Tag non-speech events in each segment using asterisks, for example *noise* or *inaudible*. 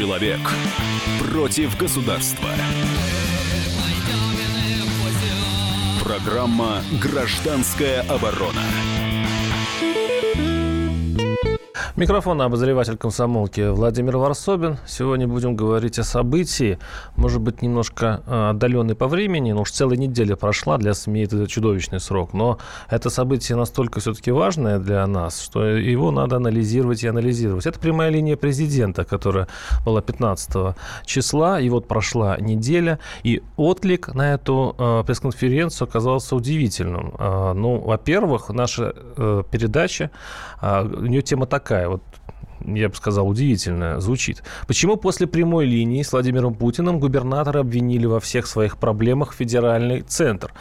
Человек против государства. Программа «Гражданская оборона». Микрофон обозреватель комсомолки Владимир Варсобин. Сегодня будем говорить о событии, может быть, немножко э, отдаленной по времени, но уж целая неделя прошла, для СМИ это чудовищный срок. Но это событие настолько все-таки важное для нас, что его надо анализировать и анализировать. Это прямая линия президента, которая была 15 числа, и вот прошла неделя, и отклик на эту э, пресс-конференцию оказался удивительным. Э, ну, во-первых, наша передача, у нее тема такая, я бы сказал, удивительно звучит. Почему после прямой линии с Владимиром Путиным губернаторы обвинили во всех своих проблемах федеральный центр?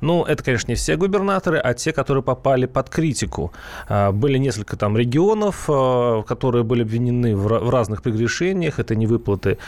Ну, это, конечно, не все губернаторы, а те, которые попали под критику. А, были несколько там регионов, а, которые были обвинены в разных прегрешениях. Это невыплаты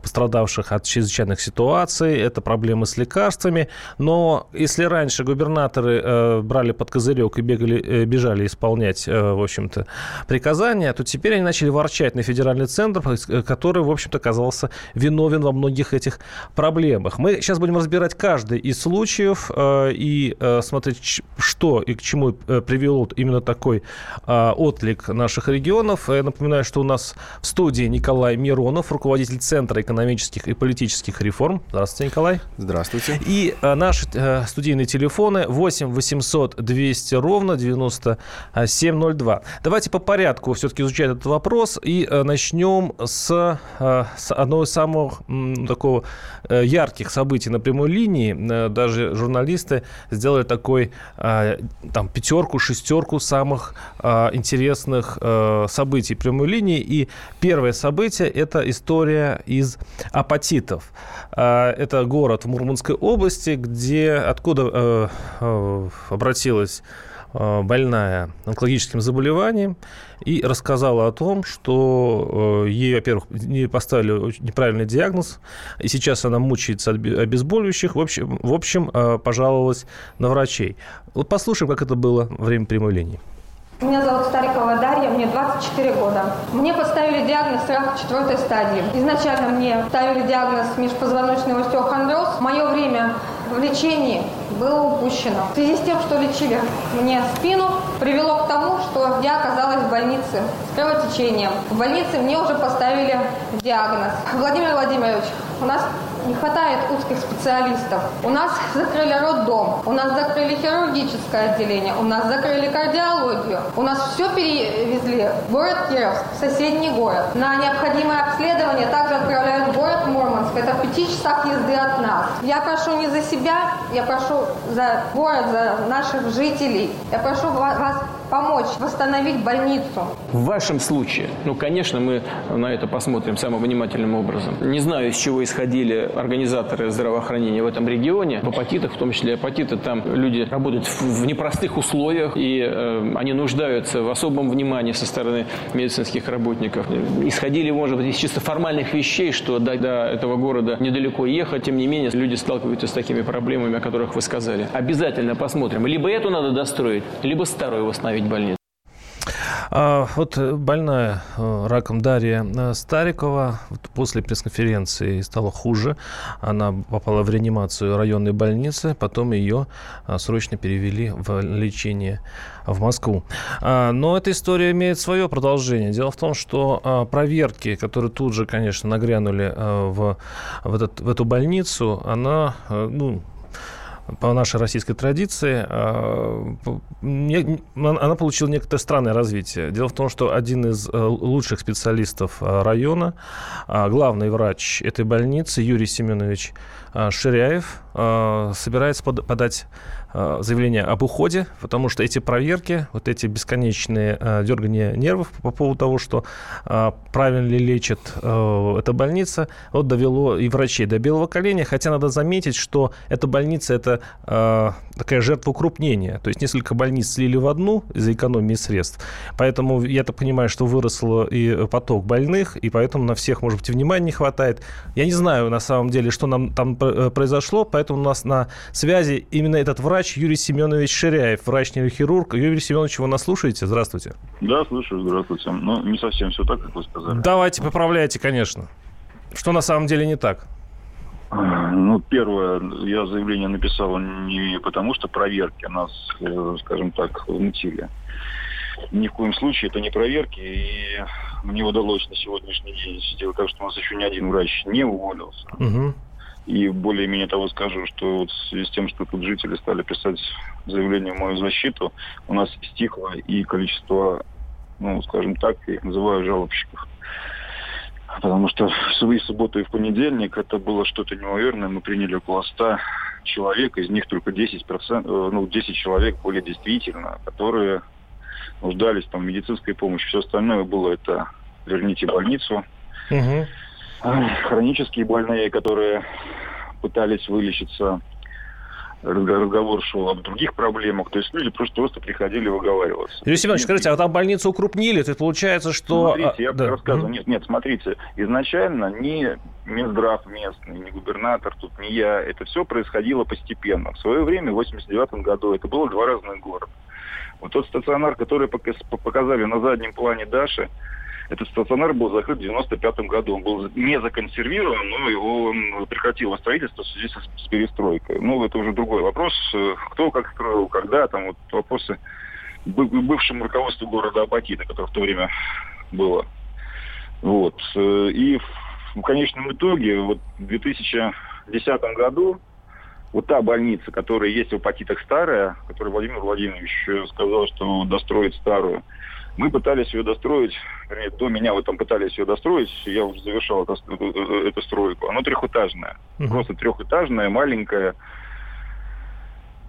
пострадавших от чрезвычайных ситуаций, это проблемы с лекарствами. Но если раньше губернаторы э, брали под козырек и бегали, э, бежали исполнять, э, в общем-то, приказания, то теперь они начали ворчать на федеральный центр, э, который, в общем-то, оказался виновен во многих этих проблемах. Мы сейчас будем разбирать каждый из случаев э, и э, смотреть, что и к чему привел именно такой отклик наших регионов. Я напоминаю, что у нас в студии Николай Миронов, руководитель Центра экономических и политических реформ. Здравствуйте, Николай. Здравствуйте. И наши студийные телефоны 8 800 200 ровно 9702. Давайте по порядку все-таки изучать этот вопрос. И э, начнем с, э, с одного из самых такого э, ярких событий на прямой линии. Даже журналисты сделали такой там пятерку, шестерку самых интересных событий прямой линии. И первое событие – это история из апатитов. Это город в Мурманской области, где откуда обратилась больная онкологическим заболеванием и рассказала о том, что э, ей, во-первых, не поставили неправильный диагноз, и сейчас она мучается от обезболивающих. В общем, в общем э, пожаловалась на врачей. Вот послушаем, как это было во время прямой линии. Меня зовут Старикова Дарья, мне 24 года. Мне поставили диагноз рак четвертой стадии. Изначально мне ставили диагноз межпозвоночный остеохондроз. Мое время в лечении было упущено. В связи с тем, что лечили мне спину, привело к тому, что я оказалась в больнице с кровотечением. В больнице мне уже поставили диагноз. Владимир Владимирович, у нас не хватает узких специалистов. У нас закрыли роддом, у нас закрыли хирургическое отделение, у нас закрыли кардиологию. У нас все перевезли в город Кировск, в соседний город. На необходимое обследование также отправляют в город Мурманск. Это в пяти часах езды от нас. Я прошу не за себя, я прошу за город, за наших жителей. Я прошу вас помочь восстановить больницу? В вашем случае, ну, конечно, мы на это посмотрим самым внимательным образом. Не знаю, из чего исходили организаторы здравоохранения в этом регионе. В апатитах, в том числе апатиты, там люди работают в непростых условиях, и э, они нуждаются в особом внимании со стороны медицинских работников. Исходили, может быть, из чисто формальных вещей, что до, до этого города недалеко ехать, тем не менее, люди сталкиваются с такими проблемами, о которых вы сказали. Обязательно посмотрим. Либо эту надо достроить, либо старую восстановить восстановить больницу. А, вот больная э, раком Дарья э, Старикова после пресс-конференции стала хуже. Она попала в реанимацию районной больницы, потом ее э, срочно перевели в лечение в Москву. А, но эта история имеет свое продолжение. Дело в том, что проверки, которые тут же, конечно, нагрянули в, в, этот, в эту больницу, она, ну, по нашей российской традиции, а, она получила некоторое странное развитие. Дело в том, что один из э, лучших специалистов э, района, а, главный врач этой больницы Юрий Семенович а, Ширяев, собирается подать Э, заявление об уходе, потому что эти проверки, вот эти бесконечные э, дергания нервов по поводу того, что э, правильно ли лечит эта больница, вот довело и врачей до белого коленя, хотя надо заметить, что эта больница это такая жертва укрупнения, то есть несколько больниц слили в одну из-за экономии средств, поэтому я так понимаю, что выросло и поток больных, и поэтому на всех, может быть, внимания не хватает. Я не знаю, на самом деле, что нам там произошло, поэтому поэтому у нас на связи именно этот врач Юрий Семенович Ширяев, врач-нейрохирург. Юрий Семенович, вы нас слушаете? Здравствуйте. Да, слушаю, здравствуйте. Ну, не совсем все так, как вы сказали. Давайте, поправляйте, конечно. Что на самом деле не так? Ну, первое, я заявление написал не потому, что проверки нас, э, скажем так, мутили. Ни в коем случае это не проверки, и мне удалось на сегодняшний день сделать так, что у нас еще ни один врач не уволился. Угу. И более-менее того скажу, что вот в связи с тем, что тут жители стали писать заявление в мою защиту, у нас стихло и количество, ну, скажем так, я их называю жалобщиков. Потому что в и субботу, и в понедельник это было что-то неуверенное. Мы приняли около 100 человек, из них только 10%, э, ну, 10 человек были действительно, которые нуждались там, в медицинской помощи. Все остальное было это верните больницу. Угу. Хронические больные, которые пытались вылечиться разговор шел об других проблемах. То есть люди просто, просто приходили выговариваться. Юрий Семенович, скажите, а там больницу укрупнили? То есть получается, что... Смотрите, я а, да. рассказываю. Нет, нет, смотрите. Изначально ни Минздрав местный, ни губернатор тут, ни я. Это все происходило постепенно. В свое время, в 89 году, это было два разных города. Вот тот стационар, который показали на заднем плане Даши, этот стационар был закрыт в 95 году. Он был не законсервирован, но его прекратило строительство в связи с, перестройкой. Ну, это уже другой вопрос. Кто как строил, когда, там вот вопросы бывшему руководству города Апатита, которое в то время было. Вот. И в конечном итоге, вот в 2010 году, вот та больница, которая есть в Апатитах старая, которую Владимир Владимирович сказал, что достроит старую, мы пытались ее достроить, вернее, до меня вы там пытались ее достроить, я уже завершал эту, эту, эту стройку. Она трехэтажная, uh-huh. просто трехэтажная, маленькая,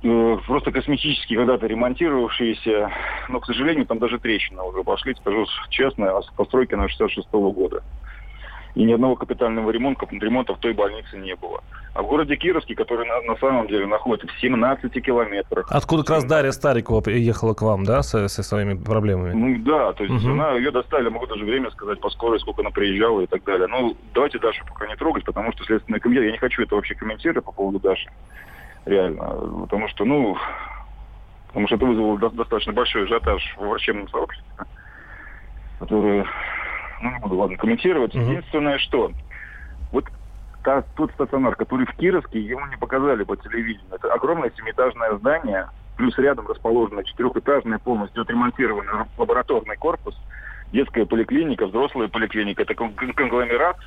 э, просто косметически когда-то ремонтировавшиеся, но, к сожалению, там даже трещины уже пошли, скажу честно, постройки на 66 -го года и ни одного капитального ремонта, ремонта в той больнице не было. А в городе Кировске, который на, на самом деле находится в 17 километрах. Откуда как раз Дарья Старикова приехала к вам, да, со, со своими проблемами? Ну да, то есть угу. она, ее достали, могу даже время сказать, по скорой, сколько она приезжала и так далее. Ну, давайте Дашу пока не трогать, потому что Следственный комитет, я не хочу это вообще комментировать по поводу Даши. Реально. Потому что, ну, потому что это вызвало достаточно большой ажиотаж в врачебном сообществе, который ну, не буду, ладно, комментировать. Угу. Единственное, что вот та, тот стационар, который в Кировске, ему не показали по телевидению. Это огромное семиэтажное здание, плюс рядом расположено четырехэтажный полностью отремонтированный лабораторный корпус, детская поликлиника, взрослая поликлиника. Это конгломерат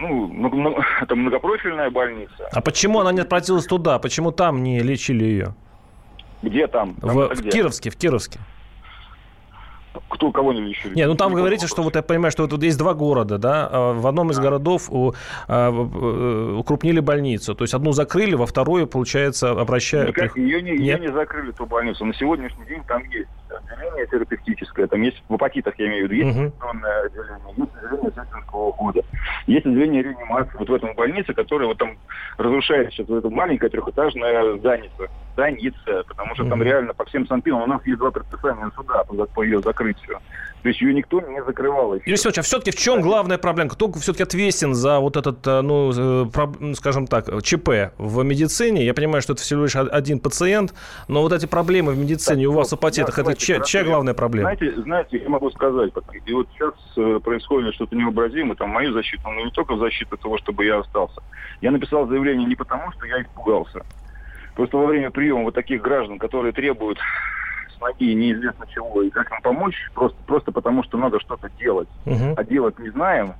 ну, *laughs* это многопрофильная больница. А почему она не отправилась туда? Почему там не лечили ее? Где там? там в, в Кировске, в Кировске. Кто кого не еще? Нет, ну там говорите, что вот я понимаю, что вот тут есть два города, да, а в одном из да. городов а, э, укрупнили больницу, то есть одну закрыли, во вторую, получается, обращают... Никак, ее, не, ее не закрыли, ту больницу, на сегодняшний день там есть отделение терапевтическое, там есть в апатитах, я имею в виду, есть uh отделение, есть отделение есть отделение реанимации вот в этом больнице, которое вот там разрушает сейчас вот это маленькое трехэтажное здание, зданице, потому что там реально по всем санпинам у нас есть два предписания суда по, по ее закрытию. То есть ее никто не закрывал. Юрий Семенович, а все-таки в чем главная проблема? Кто все-таки ответственен за вот этот, э, ну, э, скажем так, ЧП в медицине? Я понимаю, что это всего лишь один пациент, но вот эти проблемы в медицине так, у вас в апатитах, это чья, чья главная проблема? Знаете, знаете, я могу сказать, и вот сейчас э, происходит что-то необразимое, там, мою защиту, но не только в защиту того, чтобы я остался. Я написал заявление не потому, что я испугался. Просто во время приема вот таких граждан, которые требуют ноги неизвестно чего, и как им помочь, просто, просто потому что надо что-то делать, uh а делать не знаем,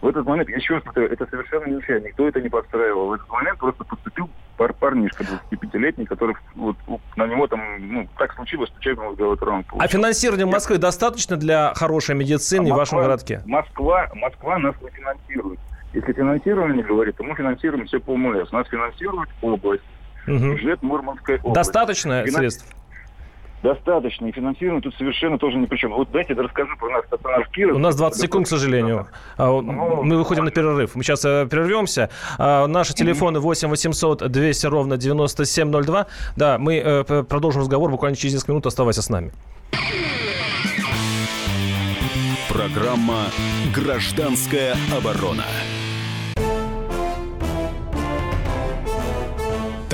в этот момент, еще раз повторяю, это совершенно не случайно, никто это не подстраивал. В этот момент просто поступил пар парнишка 25-летний, который вот, на него там, ну, так случилось, случайно головой травму А финансирование Москвы достаточно для хорошей медицины а в вашем городке? Москва, Москва нас не финансирует. Если финансирование говорит, то мы финансируем все по МЛС. Нас финансирует область, угу. бюджет Мурманской области. Достаточно Финанс... средств? Достаточно. И финансирование тут совершенно тоже ни при чем. Вот дайте я расскажу про наш стационар в Кирове. У нас 20 секунд, к сожалению. А, ну, Мы выходим на перерыв. Мы сейчас э, прервемся. А, наши телефоны 8 800 200 ровно 9702. Да, мы э, продолжим разговор буквально через несколько минут. Оставайся с нами. Программа «Гражданская оборона».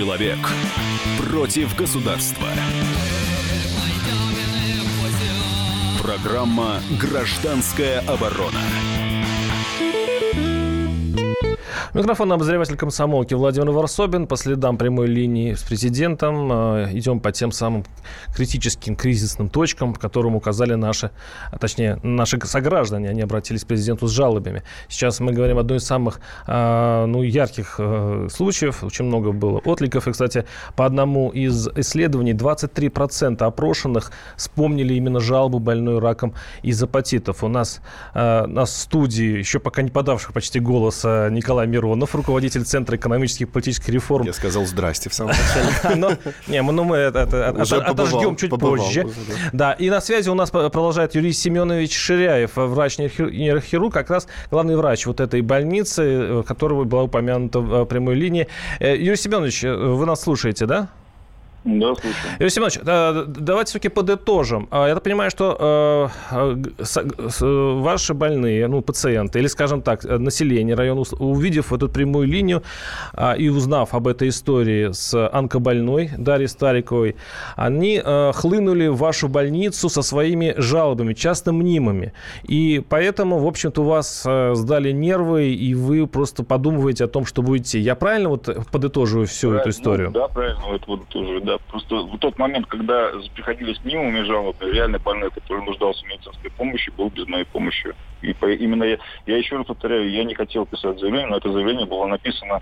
Человек против государства. Программа «Гражданская оборона». Микрофон обозреватель комсомолки Владимир Варсобин. По следам прямой линии с президентом э, идем по тем самым критическим, кризисным точкам, которым указали наши, а точнее, наши сограждане. Они обратились к президенту с жалобами. Сейчас мы говорим о одной из самых э, ну, ярких э, случаев. Очень много было откликов. И, кстати, по одному из исследований 23% опрошенных вспомнили именно жалобу больной раком из апатитов. У нас, нас в студии, еще пока не подавших почти голоса, Николай Миронов, руководитель Центра экономических и политических реформ. Я сказал здрасте в самом *laughs* начале. Не, ну мы это отожгем чуть позже. Да, и на связи у нас продолжает Юрий Семенович Ширяев, врач-нейрохирург, как раз главный врач вот этой больницы, которого была упомянута в прямой линии. Юрий Семенович, вы нас слушаете, да? Да, слушаю. Юрий Семенович, давайте все-таки подытожим. А, я так понимаю, что э, ваши больные, ну, пациенты, или, скажем так, население района, увидев эту прямую линию а, и узнав об этой истории с онкобольной Дарьей Стариковой, они э, хлынули в вашу больницу со своими жалобами, часто мнимыми. И поэтому, в общем-то, у вас э, сдали нервы, и вы просто подумываете о том, что будете... Я правильно вот подытоживаю всю правильно, эту историю? Ну, да, правильно, это вот тоже, да. Просто в тот момент, когда приходили с мнимыми жалобы, реально больной, который нуждался в медицинской помощи, был без моей помощи. И по, именно я, я еще раз повторяю, я не хотел писать заявление, но это заявление было написано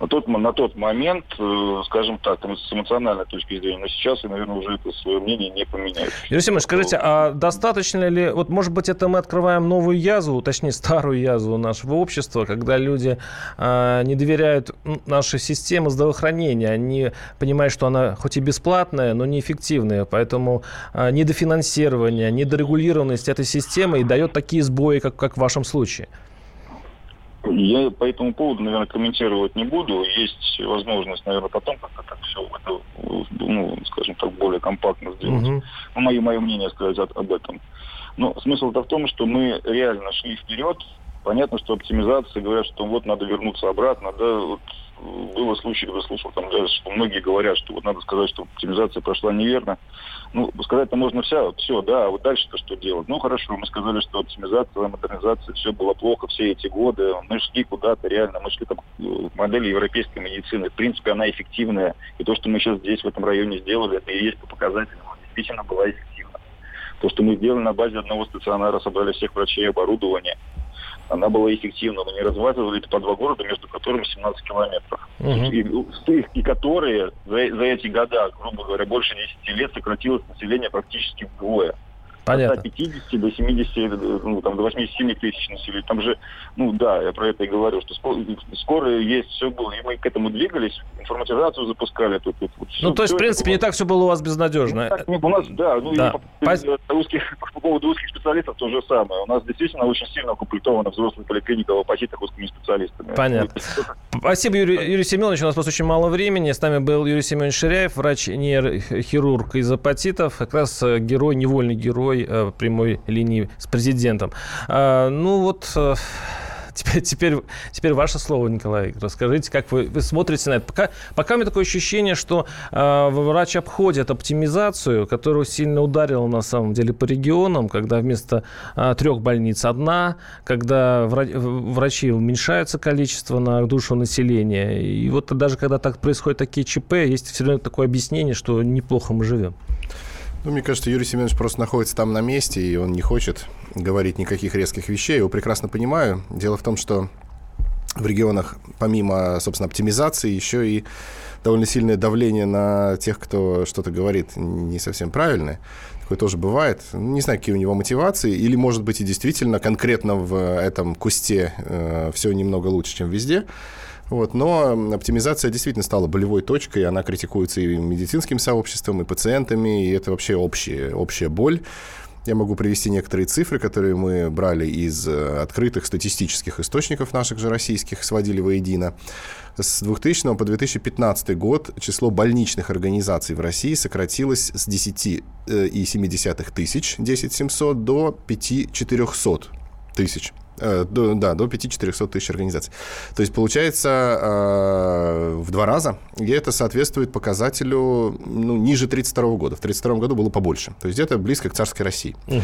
на тот, на тот момент, э, скажем так, с эмоциональной точки зрения. Но сейчас я, наверное, уже это свое мнение не поменяю. Юрий Семенович, скажите, а достаточно ли, вот может быть это мы открываем новую язву, точнее старую язву нашего общества, когда люди э, не доверяют нашей системе здравоохранения, они понимают, что она хоть и бесплатная, но неэффективная, поэтому э, недофинансирование, недорегулированность этой системы и дает такие сбои, как, как в вашем случае. Я по этому поводу, наверное, комментировать не буду. Есть возможность, наверное, потом как-то так все это, ну, скажем так, более компактно сделать. Угу. Ну, мое, мое мнение сказать об этом. Но смысл-то в том, что мы реально шли вперед. Понятно, что оптимизация, говорят, что вот надо вернуться обратно, да, вот было случай, когда слушал там даже, что многие говорят, что вот надо сказать, что оптимизация прошла неверно. Ну, сказать-то можно вся, все, да, а вот дальше-то что делать? Ну, хорошо, мы сказали, что оптимизация, модернизация, все было плохо все эти годы, мы шли куда-то реально, мы шли там к модели европейской медицины, в принципе, она эффективная, и то, что мы сейчас здесь, в этом районе сделали, это и есть по показателям, действительно была эффективна. То, что мы сделали на базе одного стационара, собрали всех врачей оборудование, она была эффективна. Мы не развязывали это по два города, между которыми 17 километров. И, и, и которые за, за эти года, грубо говоря, больше 10 лет сократилось население практически вдвое. Понятно. От 150 до 70, ну, там, до 87 тысяч населения. Там же, ну да, я про это и говорю, что скоро, скоро есть, все было. И мы к этому двигались, информатизацию запускали. Тут, тут, вот, ну, все, то есть, в принципе, было... не так все было у вас безнадежно. Не так, не, у нас, да, ну, да. И по, узких, по поводу узких *laughs* специалистов то же самое. У нас действительно очень сильно укомплектована взрослая поликлиника в апатитах узкими специалистами. Понятно. Спасибо, Юрий, Юрий Семенович. У нас просто очень мало времени. С нами был Юрий Семенович Ширяев, врач-нейрохирург из апатитов. Как раз э, герой, невольный герой прямой, э, прямой линии с президентом. А, ну вот... Э, теперь, теперь, теперь ваше слово, Николай. Расскажите, как вы, вы смотрите на это. Пока, пока у меня такое ощущение, что э, врач обходит оптимизацию, которую сильно ударила на самом деле по регионам, когда вместо э, трех больниц одна, когда врач, врачи уменьшается количество на душу населения. И вот даже когда так происходят такие ЧП, есть все равно такое объяснение, что неплохо мы живем. Ну, мне кажется, Юрий Семенович просто находится там на месте, и он не хочет говорить никаких резких вещей. Я его прекрасно понимаю. Дело в том, что в регионах, помимо, собственно, оптимизации, еще и довольно сильное давление на тех, кто что-то говорит не совсем правильное. Такое тоже бывает. Не знаю, какие у него мотивации. Или, может быть, и действительно конкретно в этом кусте э, все немного лучше, чем везде. Вот, но оптимизация действительно стала болевой точкой, она критикуется и медицинским сообществом, и пациентами, и это вообще общая, общая боль. Я могу привести некоторые цифры, которые мы брали из э, открытых статистических источников наших же российских, сводили воедино. С 2000 по 2015 год число больничных организаций в России сократилось с 10,7 э, тысяч, 10 700, до 5 400 тысяч. Э, до, да, до 5-400 тысяч организаций. То есть получается э, в два раза, и это соответствует показателю ну, ниже 1932 года. В 1932 году было побольше. То есть где-то близко к царской России. Угу.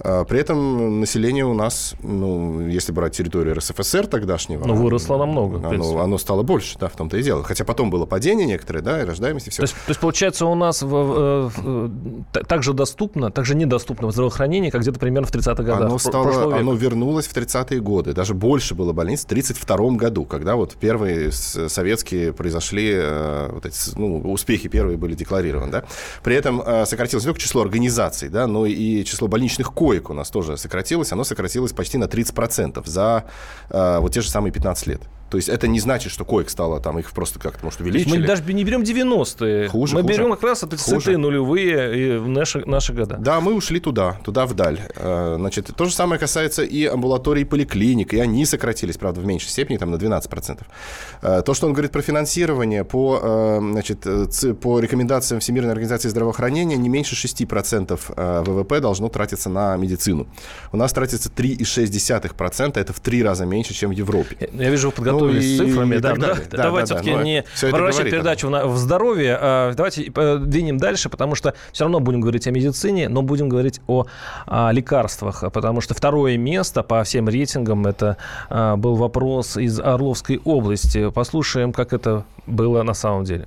А, при этом население у нас, ну, если брать территорию РСФСР тогдашнего... Ну, выросло намного, оно, оно стало больше, да, в том-то и дело. Хотя потом было падение некоторые, да, и рождаемость, и все. То есть, то есть получается, у нас в, в, в, так же доступно, так же недоступно здравоохранение, как где-то примерно в 30-х годах оно, стало, оно вернулось в 30-е годы. Даже больше было больниц в 32 году, когда вот первые советские произошли, э, вот эти, ну, успехи первые были декларированы, да. При этом э, сократилось не только число организаций, да, но и число больничных коек коек у нас тоже сократилось, оно сократилось почти на 30% за э, вот те же самые 15 лет. То есть это не значит, что коек стало там, их просто как-то, может, увеличили. Мы даже не берем 90-е. Хуже, Мы хуже. берем как раз эти сытые нулевые и наши, наши года. Да, мы ушли туда, туда вдаль. Э, значит, то же самое касается и амбулаторий, и поликлиник, и они сократились, правда, в меньшей степени, там, на 12%. Э, то, что он говорит про финансирование, по, э, значит, по рекомендациям Всемирной организации здравоохранения, не меньше 6% ВВП должно тратиться на медицину. У нас тратится 3,6%, это в три раза меньше, чем в Европе. Я вижу, вы подготовили ну, с цифрами. Да, да, да, давайте да, все-таки да, не превращать передачу в, в здоровье. А, давайте двинем дальше, потому что все равно будем говорить о медицине, но будем говорить о, о лекарствах, потому что второе место по всем рейтингам это а, был вопрос из Орловской области. Послушаем, как это было на самом деле.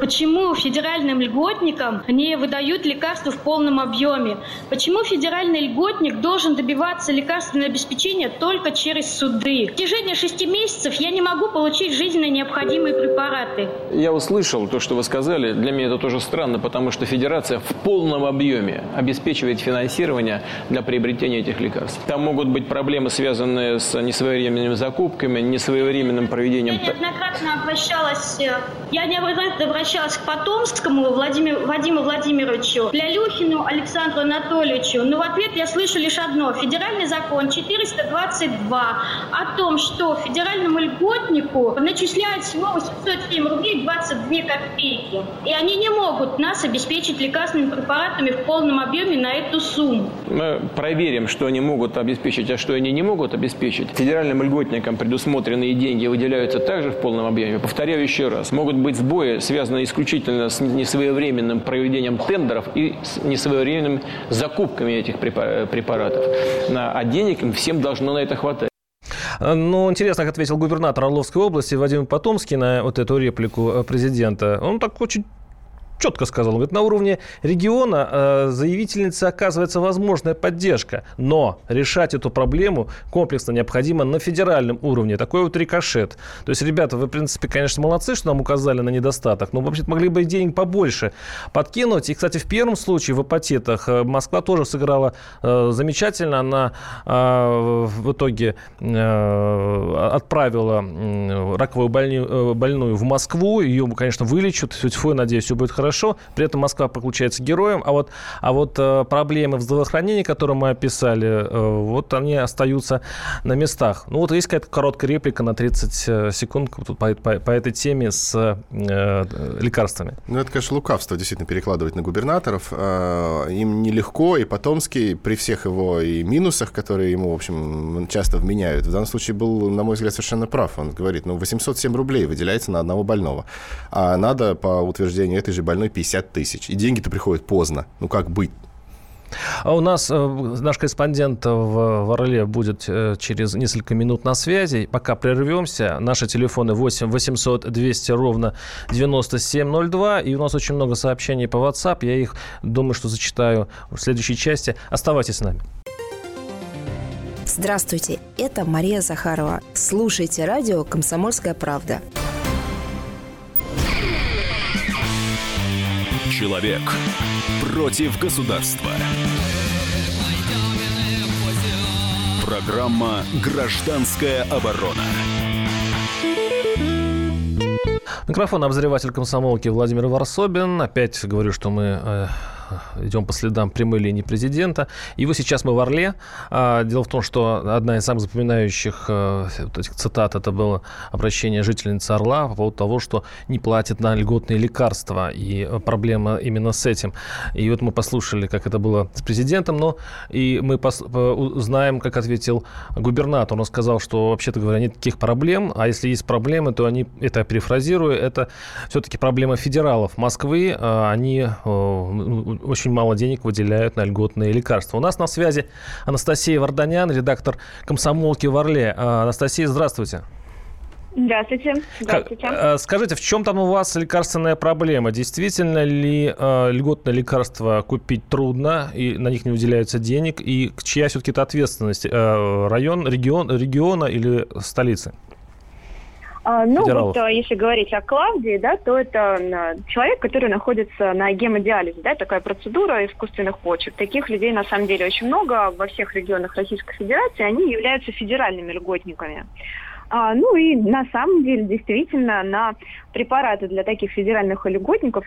Почему федеральным льготникам не выдают лекарства в полном объеме? Почему федеральный льготник должен добиваться лекарственного обеспечения только через суды? В течение шести месяцев я не могу получить жизненно необходимые препараты. Я услышал то, что вы сказали. Для меня это тоже странно, потому что федерация в полном объеме обеспечивает финансирование для приобретения этих лекарств. Там могут быть проблемы, связанные с несвоевременными закупками, несвоевременным проведением... Я неоднократно обращалась, э, я неоднократно обращалась к Потомскому Владимир, Владимиру Владимировичу, Лялюхину Александру Анатольевичу, но в ответ я слышу лишь одно. Федеральный закон 422 о том, что федеральному льготнику начисляют всего 807 рублей 22 копейки. И они не могут нас обеспечить лекарственными препаратами в полном объеме на эту сумму. Мы проверим, что они могут обеспечить, а что они не могут обеспечить. Федеральным льготникам предусмотренные деньги выделяются также в полном объеме. Повторяю еще раз, могут быть сбои, связанные связано исключительно с несвоевременным проведением тендеров и с несвоевременными закупками этих препаратов. А денег им всем должно на это хватать. Ну, интересно, как ответил губернатор Орловской области Вадим Потомский на вот эту реплику э, президента. Он так очень четко сказал. Он говорит, на уровне региона э, заявительнице оказывается возможная поддержка, но решать эту проблему комплексно необходимо на федеральном уровне. Такой вот рикошет. То есть, ребята, вы, в принципе, конечно, молодцы, что нам указали на недостаток, но вообще могли бы денег побольше подкинуть. И, кстати, в первом случае в апатитах э, Москва тоже сыграла э, замечательно. Она э, в итоге э, отправила э, раковую больную, э, больную в Москву. Ее, конечно, вылечат. Тьфу, надеюсь, все будет хорошо хорошо, при этом Москва получается героем, а вот, а вот э, проблемы в здравоохранении, которые мы описали, э, вот они остаются на местах. Ну вот есть какая-то короткая реплика на 30 э, секунд по, по, по этой теме с э, лекарствами. Ну это, конечно, лукавство действительно перекладывать на губернаторов. Им нелегко, и Потомский при всех его и минусах, которые ему, в общем, часто вменяют, в данном случае был, на мой взгляд, совершенно прав. Он говорит, ну 807 рублей выделяется на одного больного, а надо, по утверждению этой же больной, больной 50 тысяч. И деньги-то приходят поздно. Ну как быть? А у нас э, наш корреспондент в, в Орле будет э, через несколько минут на связи. Пока прервемся. Наши телефоны 8 800 200 ровно 9702. И у нас очень много сообщений по WhatsApp. Я их, думаю, что зачитаю в следующей части. Оставайтесь с нами. Здравствуйте, это Мария Захарова. Слушайте радио «Комсомольская правда». Человек против государства. Программа «Гражданская оборона». Микрофон обозреватель комсомолки Владимир Варсобин. Опять говорю, что мы э, идем по следам прямой линии президента. И вот сейчас мы в Орле. А, дело в том, что одна из самых запоминающих э, цитат это было обращение жительницы Орла по поводу того, что не платят на льготные лекарства. И проблема именно с этим. И вот мы послушали, как это было с президентом, но и мы узнаем, как ответил губернатор. Он сказал, что вообще-то говоря, нет таких проблем, а если есть проблемы, то они, это я перефразирую, это все-таки проблема федералов Москвы. А, они очень мало денег выделяют на льготные лекарства. У нас на связи Анастасия Варданян, редактор «Комсомолки в Орле». А, Анастасия, здравствуйте. Здравствуйте. Здравствуйте. Э, скажите, в чем там у вас лекарственная проблема? Действительно ли э, льготные лекарства купить трудно, и на них не выделяются денег? И чья все-таки это ответственность? Э, район, регион, региона или столицы? А, ну, вот а, если говорить о Клавдии, да, то это человек, который находится на гемодиализе, да, такая процедура искусственных почек. Таких людей на самом деле очень много во всех регионах Российской Федерации, они являются федеральными льготниками. А, ну и на самом деле действительно на препараты для таких федеральных льготников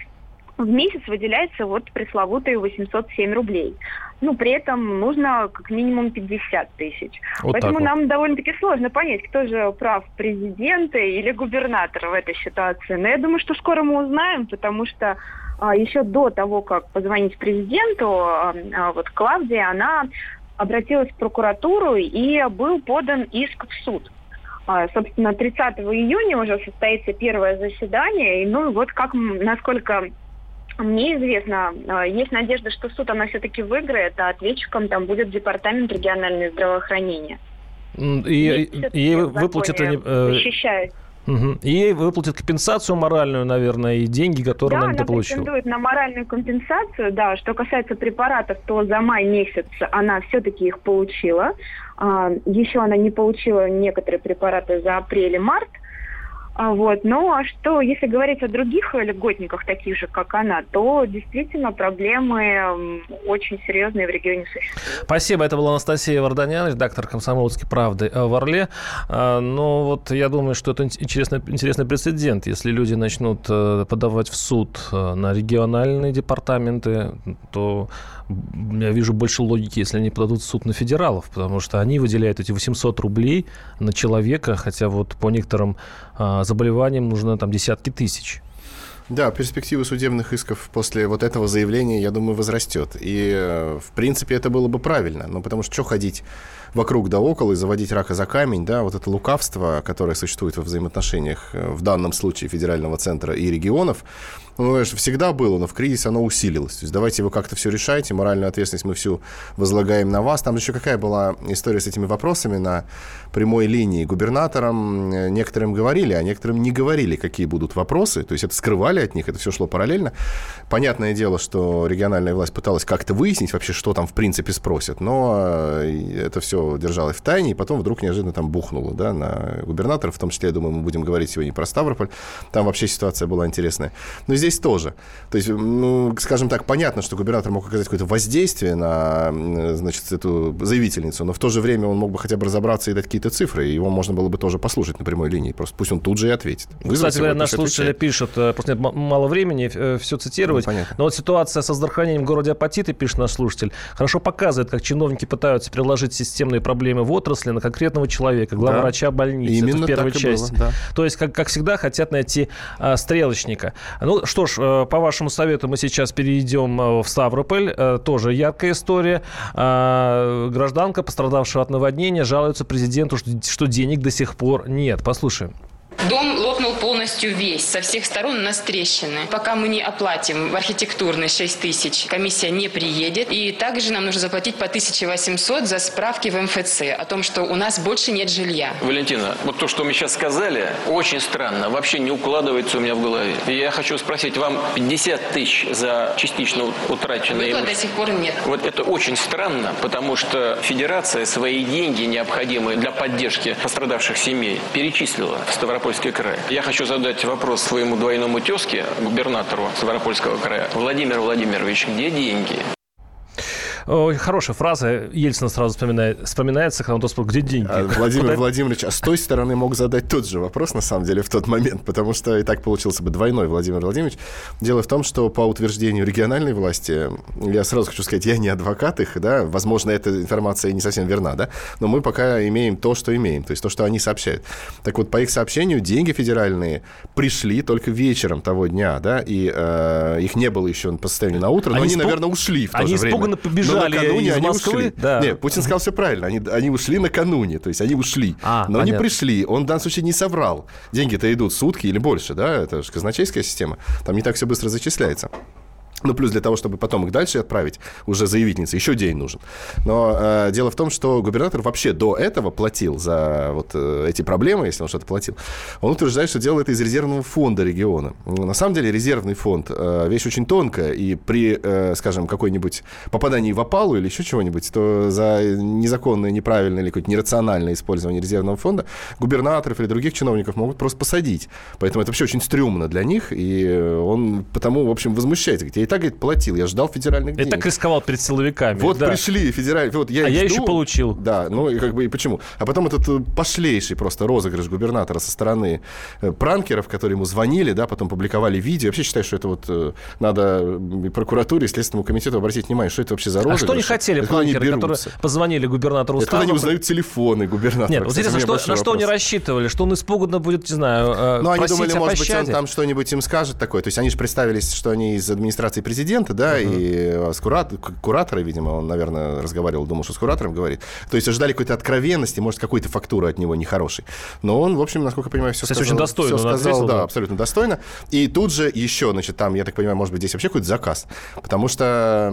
в месяц выделяется вот пресловутые 807 рублей. Ну, при этом нужно как минимум 50 тысяч. Вот Поэтому вот. нам довольно-таки сложно понять, кто же прав, президент или губернатор в этой ситуации. Но я думаю, что скоро мы узнаем, потому что а, еще до того, как позвонить президенту, а, а, вот Клавдия, она обратилась в прокуратуру и был подан иск в суд. А, собственно, 30 июня уже состоится первое заседание, и ну вот как, насколько мне известно, а, есть надежда, что суд она все-таки выиграет, а ответчиком там будет департамент регионального здравоохранения. И, и, и выплатят они... Э, защищают. Угу. И ей выплатят компенсацию моральную, наверное, и деньги, которые да, она не получила. Да, она претендует на моральную компенсацию, да. Что касается препаратов, то за май месяц она все-таки их получила. А, еще она не получила некоторые препараты за апрель и март. А вот. Ну а что, если говорить о других льготниках, таких же, как она, то действительно проблемы очень серьезные в регионе существуют. Спасибо. Это была Анастасия Варданян, редактор «Комсомольской правды» в Орле. А, но вот я думаю, что это интересный, интересный прецедент. Если люди начнут э, подавать в суд э, на региональные департаменты, то я вижу больше логики, если они подадут в суд на федералов, потому что они выделяют эти 800 рублей на человека, хотя вот по некоторым а, заболеваниям нужно там десятки тысяч. Да, перспектива судебных исков после вот этого заявления, я думаю, возрастет. И, э, в принципе, это было бы правильно. Ну, потому что что ходить вокруг да около и заводить рака за камень, да, вот это лукавство, которое существует во взаимоотношениях э, в данном случае федерального центра и регионов, ну, всегда было, но в кризис оно усилилось. То есть давайте вы как-то все решаете, моральную ответственность мы всю возлагаем на вас. Там еще какая была история с этими вопросами на прямой линии. Губернаторам некоторым говорили, а некоторым не говорили, какие будут вопросы. То есть это скрывали от них, это все шло параллельно. Понятное дело, что региональная власть пыталась как-то выяснить вообще, что там в принципе спросят, но э, это все держалось в тайне, и потом вдруг неожиданно там бухнуло да, на губернатора, в том числе, я думаю, мы будем говорить сегодня про Ставрополь. Там вообще ситуация была интересная. Но здесь тоже. То есть, ну, скажем так, понятно, что губернатор мог оказать какое-то воздействие на, значит, эту заявительницу, но в то же время он мог бы хотя бы разобраться и дать какие-то цифры, и его можно было бы тоже послушать на прямой линии. Просто пусть он тут же и ответит. Кстати говоря, наш слушатель пишет, просто нет мало времени э, все цитировать, ну, но вот ситуация со здравоохранением в городе Апатиты, пишет наш слушатель, хорошо показывает, как чиновники пытаются переложить системные проблемы в отрасли на конкретного человека, главврача да. больницы. Именно Это в первой части. Было, да. То есть, как, как всегда, хотят найти а, стрелочника. Ну что ж, э, по вашему совету мы сейчас перейдем э, в Ставрополь. Э, тоже яркая история. А, гражданка, пострадавшая от наводнения, жалуется президенту, что, что денег до сих пор нет. Послушаем. Дом лопнул полностью весь, со всех сторон у нас трещины. Пока мы не оплатим в архитектурный 6 тысяч, комиссия не приедет. И также нам нужно заплатить по 1800 за справки в МФЦ о том, что у нас больше нет жилья. Валентина, вот то, что мы сейчас сказали, очень странно, вообще не укладывается у меня в голове. И я хочу спросить, вам 50 тысяч за частично утраченные... Выплат до сих пор нет. Вот это очень странно, потому что федерация свои деньги, необходимые для поддержки пострадавших семей, перечислила в Ставропольский край. Я хочу задать вопрос своему двойному тезке, губернатору Ставропольского края. Владимир Владимирович, где деньги? Хорошая фраза. Ельцина сразу вспоминает, вспоминается, когда он спросил, где деньги? А Владимир Куда... Владимирович, а с той стороны мог задать тот же вопрос, на самом деле, в тот момент, потому что и так получился бы двойной Владимир Владимирович. Дело в том, что по утверждению региональной власти, я сразу хочу сказать, я не адвокат их, да, возможно, эта информация не совсем верна, да, но мы пока имеем то, что имеем, то есть то, что они сообщают. Так вот, по их сообщению, деньги федеральные пришли только вечером того дня, да, и э, их не было еще по состоянию на утро, но они, они испуг... наверное, ушли в то они же время. Они испуганно побежали но из они Москвы? Ушли. Да. Нет, Путин сказал все правильно, они, они ушли накануне, то есть они ушли, а, но понятно. не пришли, он в данном случае не соврал. Деньги-то идут сутки или больше, да, это же казначейская система, там не так все быстро зачисляется. Ну, плюс для того, чтобы потом их дальше отправить, уже заявительница, еще день нужен. Но э, дело в том, что губернатор вообще до этого платил за вот э, эти проблемы, если он что-то платил. Он утверждает, что делал это из резервного фонда региона. На самом деле резервный фонд э, вещь очень тонкая, и при, э, скажем, какой-нибудь попадании в опалу или еще чего-нибудь, то за незаконное, неправильное или какое-то нерациональное использование резервного фонда губернаторов или других чиновников могут просто посадить. Поэтому это вообще очень стрёмно для них, и он потому, в общем, возмущается. Говорит, так, говорит, платил, я ждал федеральных денег. И так рисковал перед силовиками. Вот да. пришли федеральные, вот я А я жду. еще получил. Да, ну и как бы и почему? А потом этот э, пошлейший просто розыгрыш губернатора со стороны э, пранкеров, которые ему звонили, да, потом публиковали видео. Я вообще считаю, что это вот э, надо прокуратуре и Следственному комитету обратить внимание, что это вообще за розыгрыш. А что не хотели это пранкеры, которые позвонили губернатору Это когда они узнают телефоны губернатора. Нет, вот интересно, что, на что они рассчитывали? Что он испуганно будет, не знаю, Ну, они думали, может быть, он там что-нибудь им скажет такое. То есть они же представились, что они из администрации президента, да, uh-huh. и э, с курат, куратора, видимо, он, наверное, разговаривал, думал, что с куратором говорит. То есть ожидали какой-то откровенности, может, какой-то фактуры от него нехорошей. Но он, в общем, насколько я понимаю, все Кстати, сказал. очень достойно. Все сказал, ответил, да, да, абсолютно достойно. И тут же еще, значит, там, я так понимаю, может быть, здесь вообще какой-то заказ. Потому что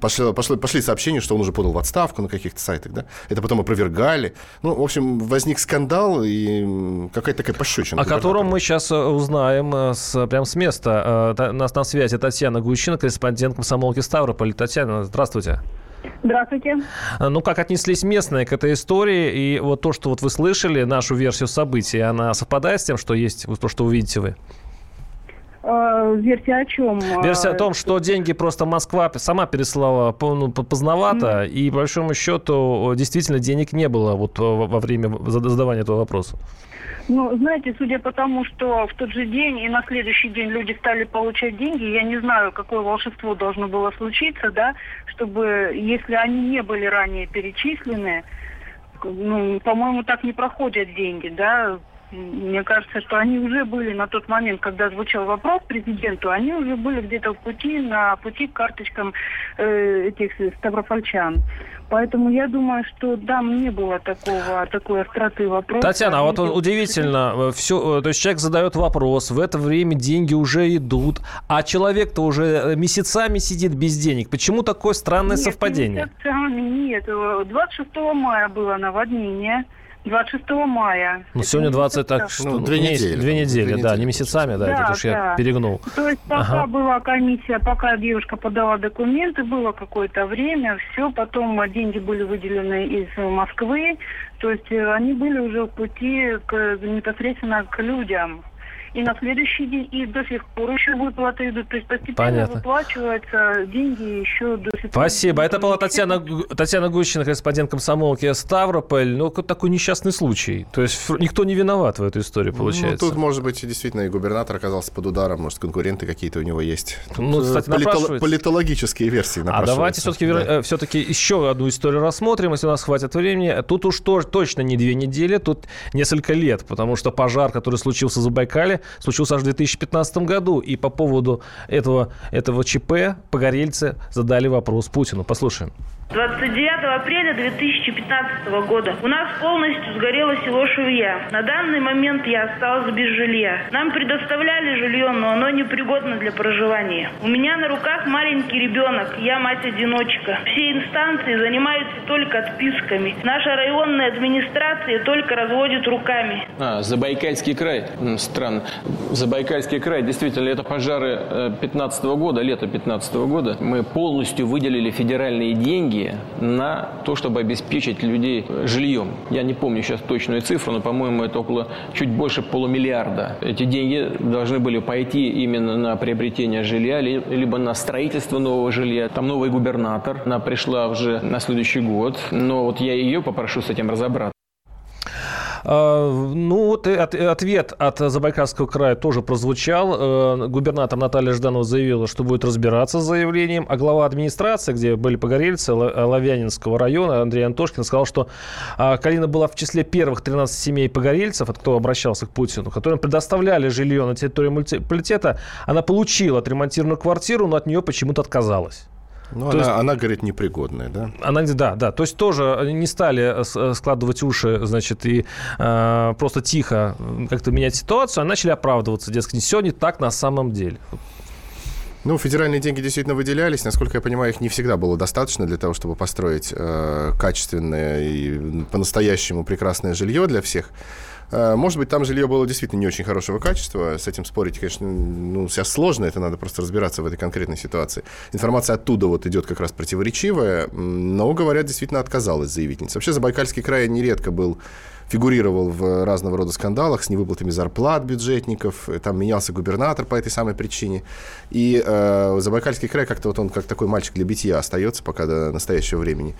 пошли, пошли, пошли сообщения, что он уже подал в отставку на каких-то сайтах, да. Это потом опровергали. Ну, в общем, возник скандал и какая-то такая пощечина. О котором мы сейчас э, узнаем э, с, прямо с места. Нас на связи Татьяна Гущина, корреспондент комсомолки Ставрополь. Татьяна, здравствуйте. Здравствуйте. А, ну, как отнеслись местные к этой истории? И вот то, что вот вы слышали, нашу версию событий, она совпадает с тем, что есть, то, что увидите вы? А, версия о чем? Версия о том, что деньги просто Москва сама переслала ну, поздновато, mm-hmm. и по большому счету действительно денег не было вот во время задавания этого вопроса. Ну, знаете, судя по тому, что в тот же день и на следующий день люди стали получать деньги, я не знаю, какое волшебство должно было случиться, да, чтобы, если они не были ранее перечислены, ну, по-моему, так не проходят деньги, да, мне кажется, что они уже были на тот момент, когда звучал вопрос президенту, они уже были где-то в пути, на пути к карточкам э, этих ставропольчан. Поэтому я думаю, что да, мне было такого, такой остроты вопроса. Татьяна, а вот удивительно, э, все, э, то есть человек задает вопрос, в это время деньги уже идут, а человек-то уже э, месяцами сидит без денег. Почему такое странное нет, совпадение? Месяцами, нет, 26 мая было наводнение. 26 мая. Ну, сегодня 20, так что... Ну, две недели. Две недели, две да, недели. не месяцами, да, да это уж да. я перегнул. То есть пока ага. была комиссия, пока девушка подала документы, было какое-то время, все, потом деньги были выделены из Москвы, то есть э, они были уже в пути к, непосредственно к людям и на следующий день, и до сих пор еще выплаты идут. То есть постепенно Понятно. выплачиваются деньги еще до сих пор. Спасибо. Это была Татьяна, Татьяна Гущина, корреспондент комсомолки Ставрополь. Ну, такой несчастный случай. То есть никто не виноват в этой истории, ну, получается. Ну, тут, может быть, действительно и губернатор оказался под ударом, может, конкуренты какие-то у него есть. Тут ну, кстати, полито- политологические версии А давайте все-таки, да. Э, все-таки еще одну историю рассмотрим, если у нас хватит времени. Тут уж тоже точно не две недели, тут несколько лет, потому что пожар, который случился в Забайкале, случился аж в 2015 году. И по поводу этого, этого ЧП погорельцы задали вопрос Путину. Послушаем. 29 апреля 2015 года у нас полностью сгорело село Шевья. На данный момент я осталась без жилья. Нам предоставляли жилье, но оно непригодно для проживания. У меня на руках маленький ребенок, я мать-одиночка. Все инстанции занимаются только отписками. Наша районная администрация только разводит руками. А, Забайкальский край. Странно. Забайкальский край, действительно, это пожары 15 э, года, лето 15 года. Мы полностью выделили федеральные деньги на то, чтобы обеспечить людей жильем. Я не помню сейчас точную цифру, но, по-моему, это около чуть больше полумиллиарда. Эти деньги должны были пойти именно на приобретение жилья, либо на строительство нового жилья. Там новый губернатор, она пришла уже на следующий год, но вот я ее попрошу с этим разобраться. А, ну, вот ответ от Забайкальского края тоже прозвучал. Э, губернатор Наталья Жданова заявила, что будет разбираться с заявлением, а глава администрации, где были погорельцы Лавянинского района, Андрей Антошкин, сказал, что а, Калина была в числе первых 13 семей погорельцев, от кто обращался к Путину, которым предоставляли жилье на территории муниципалитета. Она получила отремонтированную квартиру, но от нее почему-то отказалась. Ну, она, есть, она, говорит, непригодная, да? Она, да, да. То есть тоже не стали э, складывать уши, значит, и э, просто тихо как-то менять ситуацию, а начали оправдываться, дескать, все не так на самом деле. Ну, федеральные деньги действительно выделялись. Насколько я понимаю, их не всегда было достаточно для того, чтобы построить э, качественное и по-настоящему прекрасное жилье для всех. Э, может быть, там жилье было действительно не очень хорошего качества. С этим спорить, конечно, ну, сейчас сложно. Это надо просто разбираться в этой конкретной ситуации. Информация оттуда вот идет как раз противоречивая. Но, говорят, действительно отказалась заявительница. Вообще, Забайкальский край нередко был фигурировал в разного рода скандалах с невыплатами зарплат бюджетников, там менялся губернатор по этой самой причине. И э, Забайкальский край как-то вот он как такой мальчик для битья остается пока до настоящего времени.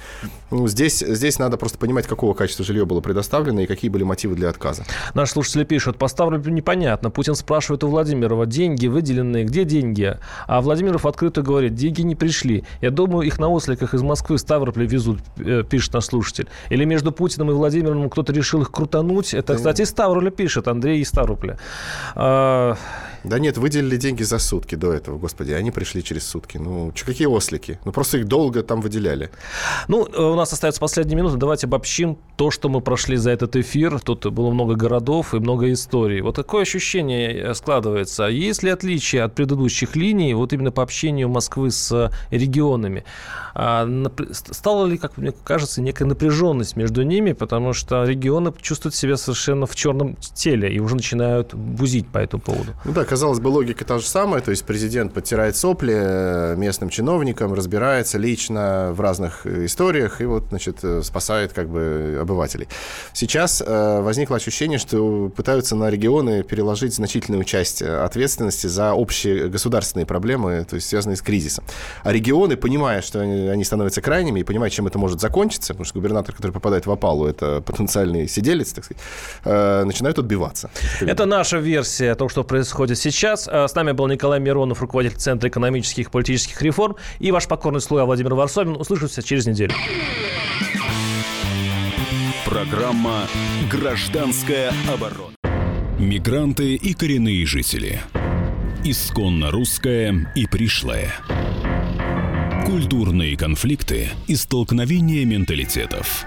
Ну, здесь, здесь надо просто понимать, какого качества жилье было предоставлено и какие были мотивы для отказа. Наши слушатели пишут, поставлю непонятно. Путин спрашивает у Владимирова, деньги выделенные, где деньги? А Владимиров открыто говорит, деньги не пришли. Я думаю, их на осликах из Москвы в Ставрополь везут, э, пишет наш слушатель. Или между Путиным и Владимиром кто-то решил решил их крутануть. Это, кстати, из Ставрополя пишет, Андрей из Ставрополя. А, да нет, выделили деньги за сутки до этого, господи, они пришли через сутки. Ну, что, какие ослики? Ну, просто их долго там выделяли. Ну, э, у нас остается последние минуты, давайте обобщим то, что мы прошли за этот эфир. Тут было много городов и много историй. Вот такое ощущение э, складывается. Есть ли отличие от предыдущих линий, вот именно по общению Москвы с регионами? А, стала ли, как мне кажется, некая напряженность между ними, потому что регионы чувствуют себя совершенно в черном теле и уже начинают бузить по этому поводу? Ну да, казалось бы, логика та же самая, то есть президент подтирает сопли э, местным чиновникам, разбирается лично в разных э, историях и вот, значит, э, спасает как бы обывателей. Сейчас возникло ощущение, что пытаются на регионы переложить значительную часть ответственности за общие государственные проблемы, то есть связанные с кризисом. А регионы, понимая, что они, становятся крайними и понимая, чем это может закончиться, потому что губернатор, который попадает в опалу, это потенциальный сиделец, так сказать, начинают отбиваться. Это наша версия того, что происходит сейчас. Э, с нами был Николай Миронов, руководитель Центра экономических и политических реформ, и ваш покорный слуга Владимир Варсобин. Услышимся через неделю. Программа «Гражданская оборона». Мигранты и коренные жители. Исконно русская и пришлая. Культурные конфликты и столкновения менталитетов.